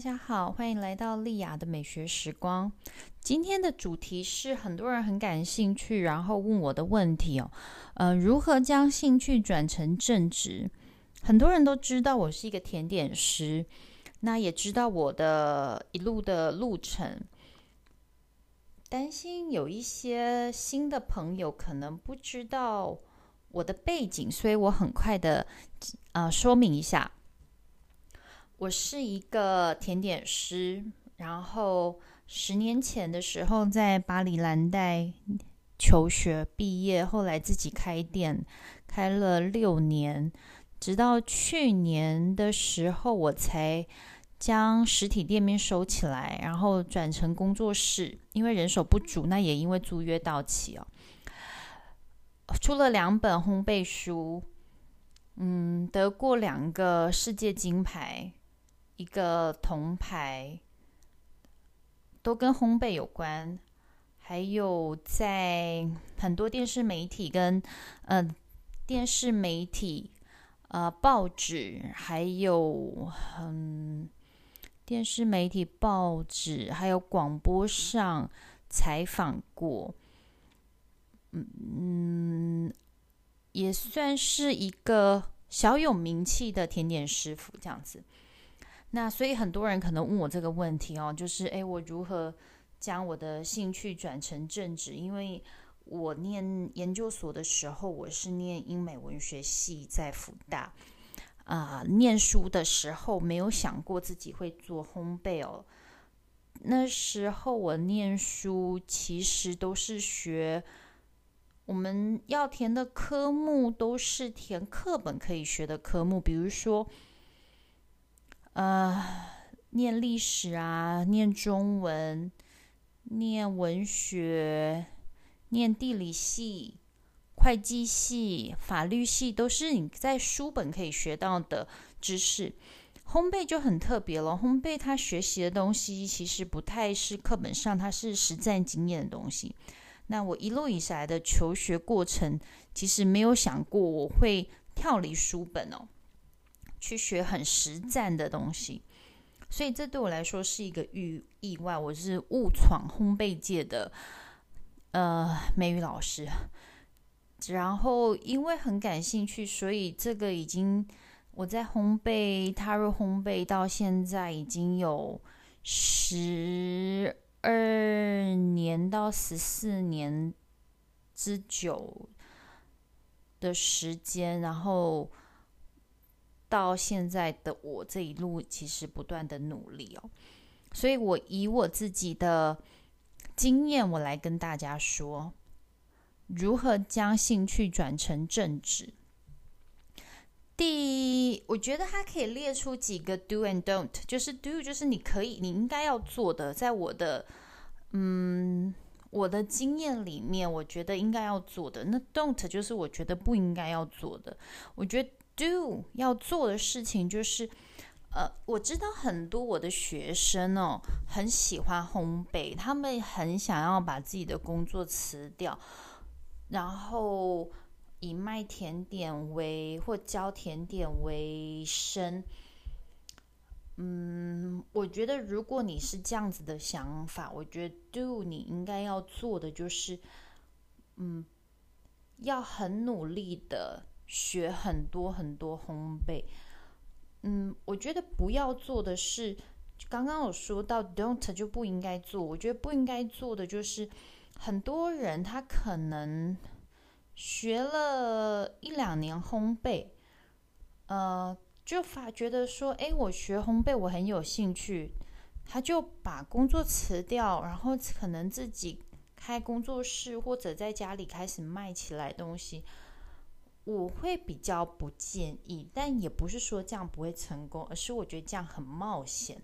大家好，欢迎来到丽雅的美学时光。今天的主题是很多人很感兴趣，然后问我的问题哦。呃，如何将兴趣转成正职？很多人都知道我是一个甜点师，那也知道我的一路的路程。担心有一些新的朋友可能不知道我的背景，所以我很快的呃说明一下。我是一个甜点师，然后十年前的时候在巴黎蓝带求学毕业，后来自己开店，开了六年，直到去年的时候我才将实体店面收起来，然后转成工作室，因为人手不足，那也因为租约到期哦，出了两本烘焙书，嗯，得过两个世界金牌。一个铜牌，都跟烘焙有关，还有在很多电视媒体跟呃电视媒体、呃报纸，还有嗯电视媒体、报纸，还有广播上采访过，嗯，也算是一个小有名气的甜点师傅这样子。那所以很多人可能问我这个问题哦，就是诶，我如何将我的兴趣转成正职？因为我念研究所的时候，我是念英美文学系，在福大啊，念书的时候没有想过自己会做烘焙哦。那时候我念书其实都是学我们要填的科目，都是填课本可以学的科目，比如说。呃，念历史啊，念中文，念文学，念地理系、会计系、法律系，都是你在书本可以学到的知识。烘焙就很特别了，烘焙它学习的东西其实不太是课本上，它是实战经验的东西。那我一路以来的求学过程，其实没有想过我会跳离书本哦。去学很实战的东西，所以这对我来说是一个意意外。我是误闯烘焙界的呃美语老师，然后因为很感兴趣，所以这个已经我在烘焙踏入烘焙到现在已经有十二年到十四年之久的时间，然后。到现在的我这一路，其实不断的努力哦，所以我以我自己的经验，我来跟大家说，如何将兴趣转成正职。第，我觉得它可以列出几个 do and don't，就是 do 就是你可以，你应该要做的，在我的嗯我的经验里面，我觉得应该要做的，那 don't 就是我觉得不应该要做的，我觉得。Do 要做的事情就是，呃，我知道很多我的学生哦，很喜欢烘焙，他们很想要把自己的工作辞掉，然后以卖甜点为或教甜点为生。嗯，我觉得如果你是这样子的想法，我觉得 do 你应该要做的就是，嗯，要很努力的。学很多很多烘焙，嗯，我觉得不要做的是，刚刚有说到 don't 就不应该做。我觉得不应该做的就是，很多人他可能学了一两年烘焙，呃，就发觉得说，哎，我学烘焙我很有兴趣，他就把工作辞掉，然后可能自己开工作室或者在家里开始卖起来东西。我会比较不建议，但也不是说这样不会成功，而是我觉得这样很冒险。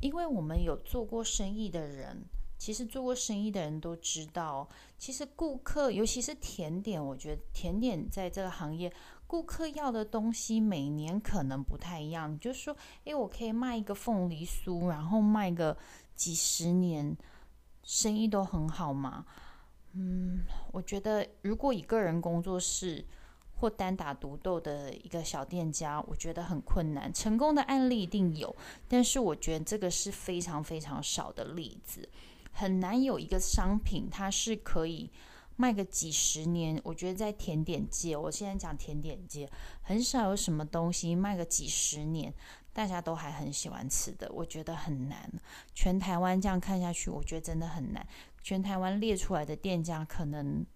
因为我们有做过生意的人，其实做过生意的人都知道，其实顾客，尤其是甜点，我觉得甜点在这个行业，顾客要的东西每年可能不太一样。就是说，诶，我可以卖一个凤梨酥，然后卖个几十年，生意都很好嘛。嗯，我觉得如果以个人工作室，或单打独斗的一个小店家，我觉得很困难。成功的案例一定有，但是我觉得这个是非常非常少的例子，很难有一个商品它是可以卖个几十年。我觉得在甜点界，我现在讲甜点界，很少有什么东西卖个几十年，大家都还很喜欢吃的。我觉得很难。全台湾这样看下去，我觉得真的很难。全台湾列出来的店家可能。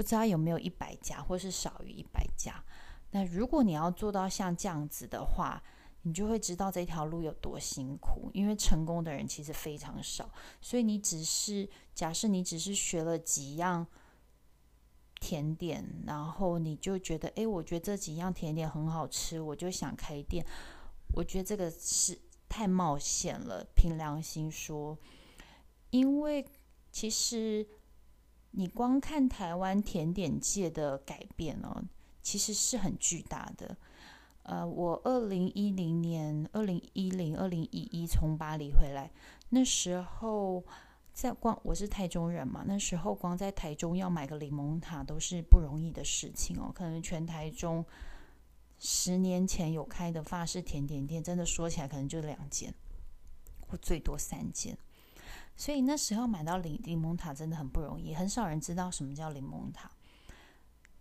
不知道有没有一百家，或是少于一百家。那如果你要做到像这样子的话，你就会知道这条路有多辛苦。因为成功的人其实非常少，所以你只是假设你只是学了几样甜点，然后你就觉得，哎，我觉得这几样甜点很好吃，我就想开店。我觉得这个是太冒险了。凭良心说，因为其实。你光看台湾甜点界的改变哦，其实是很巨大的。呃，我二零一零年、二零一零、二零一一从巴黎回来，那时候在光我是台中人嘛，那时候光在台中要买个柠檬塔都是不容易的事情哦。可能全台中十年前有开的法式甜点店，真的说起来可能就两间，或最多三间。所以那时候买到柠柠檬塔真的很不容易，很少人知道什么叫柠檬塔。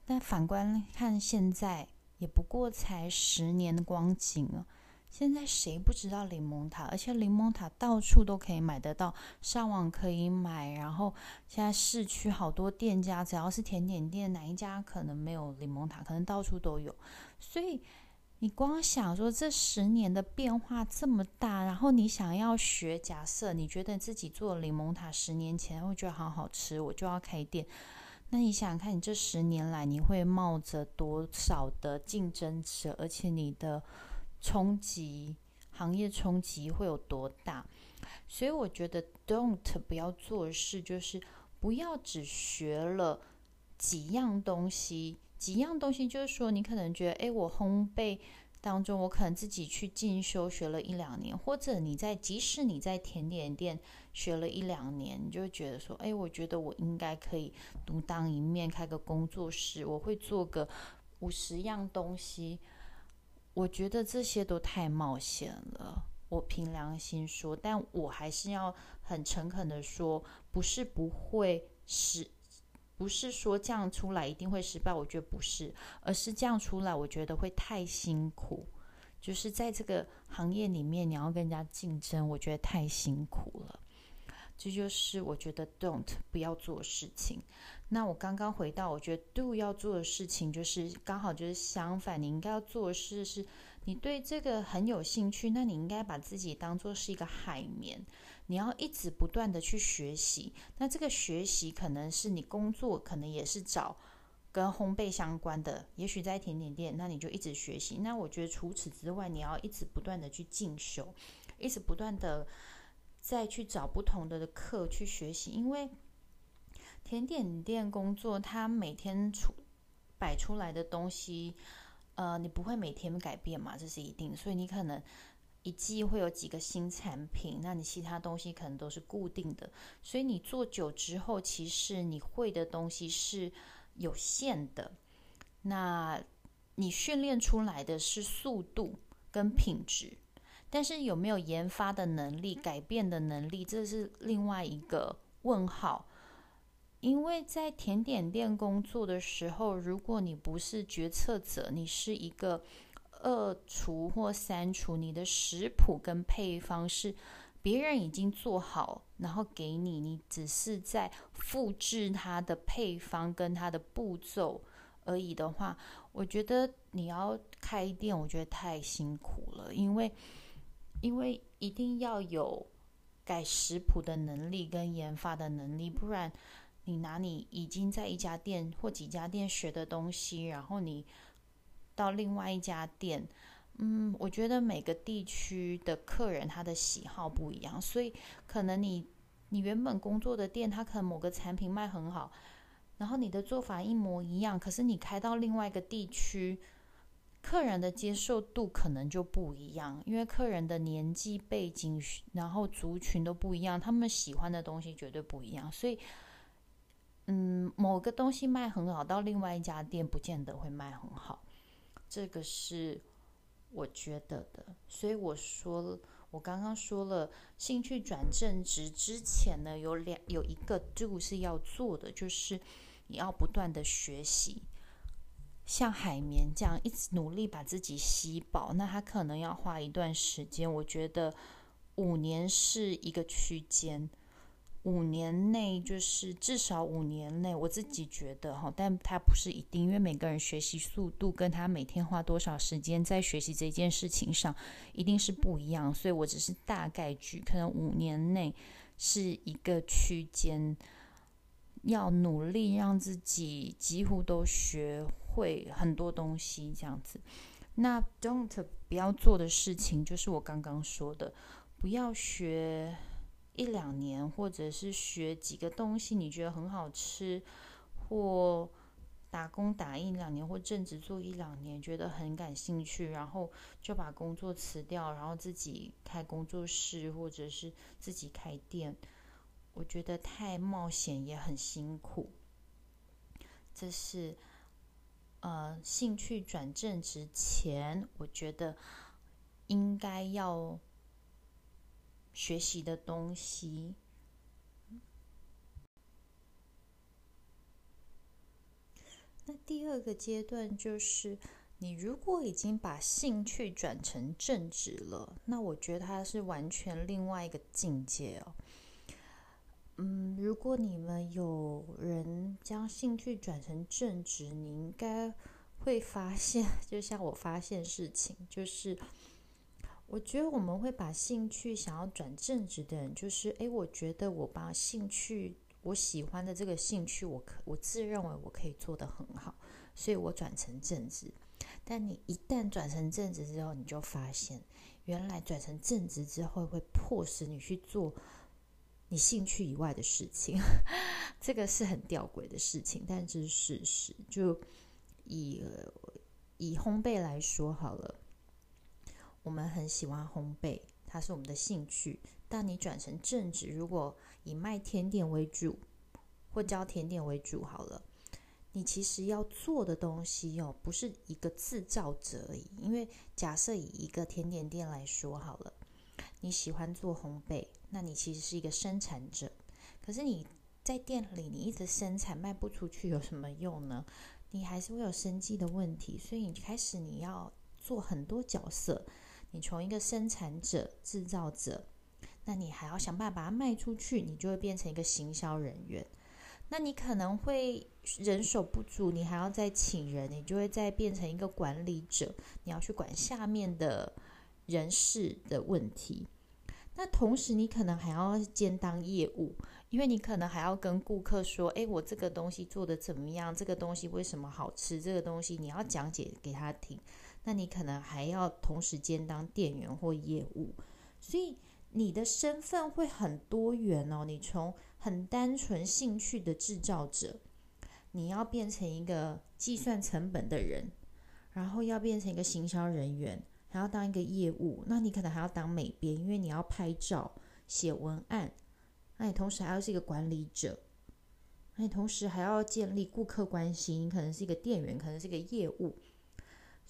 但反观看现在，也不过才十年的光景啊。现在谁不知道柠檬塔？而且柠檬塔到处都可以买得到，上网可以买。然后现在市区好多店家，只要是甜点店，哪一家可能没有柠檬塔？可能到处都有。所以。你光想说这十年的变化这么大，然后你想要学，假设你觉得自己做柠檬塔十年前会觉得好好吃，我就要开店。那你想想看，你这十年来你会冒着多少的竞争者，而且你的冲击行业冲击会有多大？所以我觉得，don't 不要做事，就是不要只学了几样东西。几样东西，就是说，你可能觉得，哎，我烘焙当中，我可能自己去进修学了一两年，或者你在，即使你在甜点店学了一两年，你就觉得说，哎，我觉得我应该可以独当一面，开个工作室，我会做个五十样东西。我觉得这些都太冒险了。我凭良心说，但我还是要很诚恳的说，不是不会是。不是说这样出来一定会失败，我觉得不是，而是这样出来，我觉得会太辛苦。就是在这个行业里面，你要跟人家竞争，我觉得太辛苦了。这就是我觉得 don't 不要做事情。那我刚刚回到，我觉得 do 要做的事情，就是刚好就是相反，你应该要做的事是，你对这个很有兴趣，那你应该把自己当做是一个海绵。你要一直不断的去学习，那这个学习可能是你工作，可能也是找跟烘焙相关的，也许在甜点店，那你就一直学习。那我觉得除此之外，你要一直不断的去进修，一直不断的再去找不同的课去学习，因为甜点店工作，它每天出摆出来的东西，呃，你不会每天改变嘛，这是一定，所以你可能。一季会有几个新产品，那你其他东西可能都是固定的，所以你做久之后，其实你会的东西是有限的。那你训练出来的是速度跟品质，但是有没有研发的能力、改变的能力，这是另外一个问号。因为在甜点店工作的时候，如果你不是决策者，你是一个。二厨或三厨，你的食谱跟配方是别人已经做好，然后给你，你只是在复制它的配方跟它的步骤而已的话，我觉得你要开店，我觉得太辛苦了，因为因为一定要有改食谱的能力跟研发的能力，不然你拿你已经在一家店或几家店学的东西，然后你。到另外一家店，嗯，我觉得每个地区的客人他的喜好不一样，所以可能你你原本工作的店，他可能某个产品卖很好，然后你的做法一模一样，可是你开到另外一个地区，客人的接受度可能就不一样，因为客人的年纪背景，然后族群都不一样，他们喜欢的东西绝对不一样，所以。某个东西卖很好，到另外一家店不见得会卖很好，这个是我觉得的。所以我说，我刚刚说了，兴趣转正职之前呢，有两有一个 do 是要做的，就是你要不断的学习。像海绵这样一直努力把自己吸饱，那他可能要花一段时间。我觉得五年是一个区间，五年内就是至少五年内，我自己觉得哈，但他不是一定，因为每个人学习速度跟他每天花多少时间在学习这件事情上一定是不一样，所以我只是大概举，可能五年内是一个区间，要努力让自己几乎都学。会很多东西这样子，那 don't 不要做的事情就是我刚刚说的，不要学一两年，或者是学几个东西你觉得很好吃，或打工打一两年，或正职做一两年，觉得很感兴趣，然后就把工作辞掉，然后自己开工作室，或者是自己开店，我觉得太冒险也很辛苦，这是。呃，兴趣转正之前，我觉得应该要学习的东西。那第二个阶段就是，你如果已经把兴趣转成正职了，那我觉得它是完全另外一个境界哦。嗯，如果你们有人将兴趣转成正职，你应该会发现，就像我发现事情，就是我觉得我们会把兴趣想要转正职的人，就是诶，我觉得我把兴趣我喜欢的这个兴趣，我可我自认为我可以做得很好，所以我转成正职。但你一旦转成正职之后，你就发现，原来转成正职之后会迫使你去做。你兴趣以外的事情，这个是很吊诡的事情，但这是事实。就以以烘焙来说好了，我们很喜欢烘焙，它是我们的兴趣。但你转成正职，如果以卖甜点为主，或教甜点为主好了，你其实要做的东西哦，不是一个制造者而已。因为假设以一个甜点店来说好了。你喜欢做烘焙，那你其实是一个生产者。可是你在店里，你一直生产卖不出去，有什么用呢？你还是会有生计的问题。所以你开始你要做很多角色。你从一个生产者、制造者，那你还要想办法把它卖出去，你就会变成一个行销人员。那你可能会人手不足，你还要再请人，你就会再变成一个管理者，你要去管下面的。人事的问题，那同时你可能还要兼当业务，因为你可能还要跟顾客说：“诶，我这个东西做的怎么样？这个东西为什么好吃？这个东西你要讲解给他听。”那你可能还要同时兼当店员或业务，所以你的身份会很多元哦。你从很单纯兴趣的制造者，你要变成一个计算成本的人，然后要变成一个行销人员。还要当一个业务，那你可能还要当美编，因为你要拍照、写文案。那你同时还要是一个管理者，那你同时还要建立顾客关系，你可能是一个店员，可能是一个业务。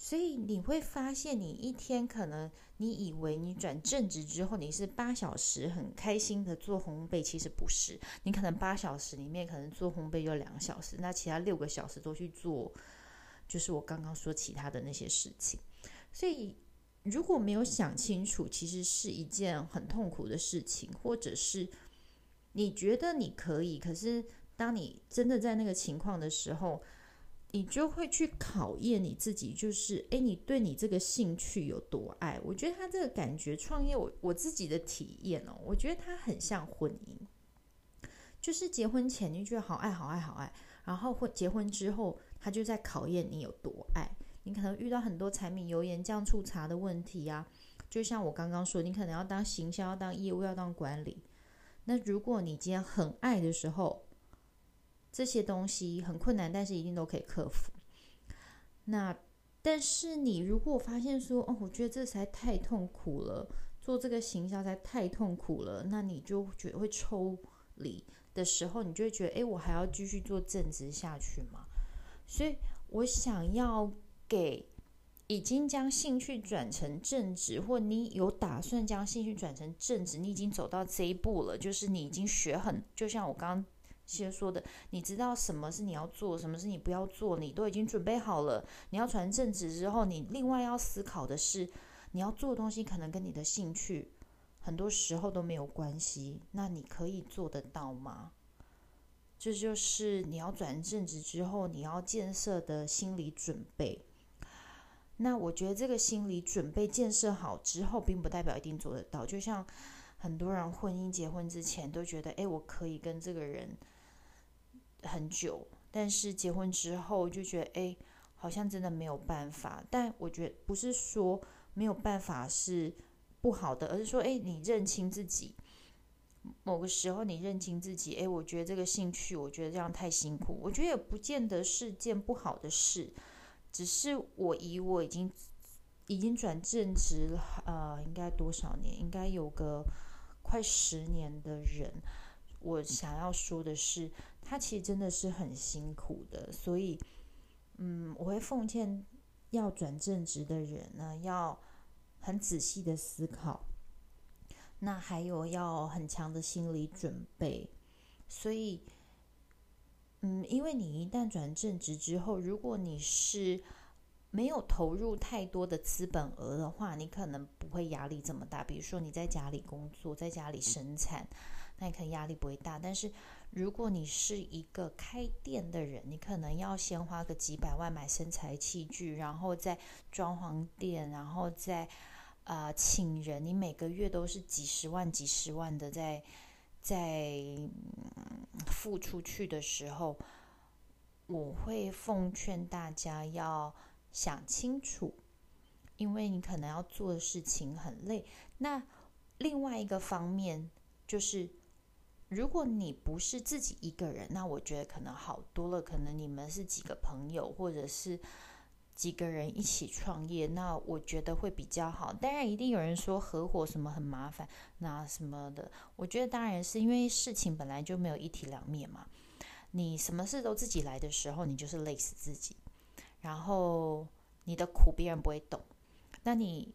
所以你会发现，你一天可能你以为你转正职之后，你是八小时很开心的做烘焙，其实不是。你可能八小时里面可能做烘焙就两小时，那其他六个小时都去做，就是我刚刚说其他的那些事情。所以。如果没有想清楚，其实是一件很痛苦的事情，或者是你觉得你可以，可是当你真的在那个情况的时候，你就会去考验你自己，就是诶，你对你这个兴趣有多爱？我觉得他这个感觉，创业我我自己的体验哦，我觉得它很像婚姻，就是结婚前你觉得好爱好爱好爱，然后婚结婚之后，他就在考验你有多爱。你可能遇到很多柴米油盐酱醋茶的问题呀，就像我刚刚说，你可能要当行销，要当业务，要当管理。那如果你今天很爱的时候，这些东西很困难，但是一定都可以克服。那但是你如果发现说，哦，我觉得这才太痛苦了，做这个行销才太痛苦了，那你就觉得会抽离的时候，你就会觉得，哎，我还要继续做正职下去吗？所以我想要给已经将兴趣转成正职，或你有打算将兴趣转成正职，你已经走到这一步了，就是你已经学很，就像我刚刚先说的，你知道什么是你要做，什么是你不要做，你都已经准备好了。你要转正职之后，你另外要思考的是，你要做的东西可能跟你的兴趣。很多时候都没有关系，那你可以做得到吗？这就是你要转正职之后你要建设的心理准备。那我觉得这个心理准备建设好之后，并不代表一定做得到。就像很多人婚姻结婚之前都觉得，哎，我可以跟这个人很久，但是结婚之后就觉得，哎，好像真的没有办法。但我觉得不是说没有办法是。不好的，而是说，哎，你认清自己，某个时候你认清自己，哎，我觉得这个兴趣，我觉得这样太辛苦，我觉得也不见得是件不好的事，只是我以我已经已经转正职了，呃，应该多少年？应该有个快十年的人，我想要说的是，他其实真的是很辛苦的，所以，嗯，我会奉劝要转正职的人呢，要。很仔细的思考，那还有要很强的心理准备，所以，嗯，因为你一旦转正职之后，如果你是没有投入太多的资本额的话，你可能不会压力这么大。比如说你在家里工作，在家里生产，那你可能压力不会大。但是如果你是一个开店的人，你可能要先花个几百万买生材器具，然后再装潢店，然后再。啊，请人，你每个月都是几十万、几十万的在在付出去的时候，我会奉劝大家要想清楚，因为你可能要做的事情很累。那另外一个方面就是，如果你不是自己一个人，那我觉得可能好多了。可能你们是几个朋友，或者是。几个人一起创业，那我觉得会比较好。当然，一定有人说合伙什么很麻烦，那什么的。我觉得当然是因为事情本来就没有一体两面嘛。你什么事都自己来的时候，你就是累死自己。然后你的苦别人不会懂，那你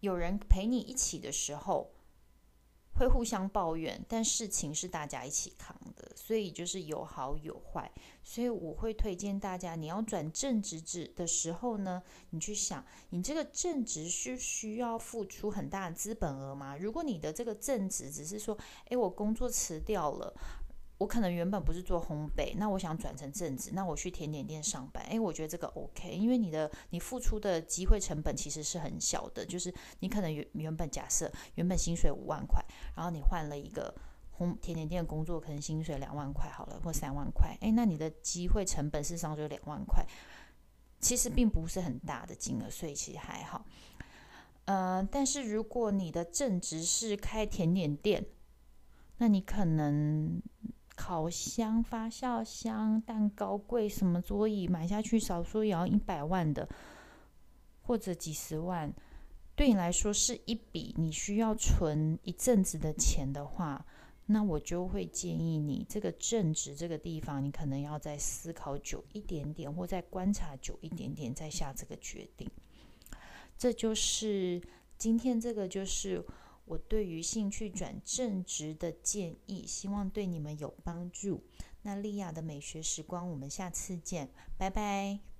有人陪你一起的时候。会互相抱怨，但事情是大家一起扛的，所以就是有好有坏。所以我会推荐大家，你要转正职职的时候呢，你去想，你这个正职是需要付出很大的资本额吗？如果你的这个正职只是说，诶，我工作辞掉了。我可能原本不是做烘焙，那我想转成正职，那我去甜点店上班。诶，我觉得这个 OK，因为你的你付出的机会成本其实是很小的，就是你可能原原本假设原本薪水五万块，然后你换了一个烘甜点店工作，可能薪水两万块好了，或三万块。诶，那你的机会成本事实上就两万块，其实并不是很大的金额，所以其实还好。呃，但是如果你的正职是开甜点店，那你可能。烤箱、发酵箱、蛋糕柜，什么桌椅买下去，少说也要一百万的，或者几十万，对你来说是一笔你需要存一阵子的钱的话，那我就会建议你这个正值这个地方，你可能要再思考久一点点，或再观察久一点点，再下这个决定。这就是今天这个就是。我对于兴趣转正职的建议，希望对你们有帮助。那莉亚的美学时光，我们下次见，拜拜。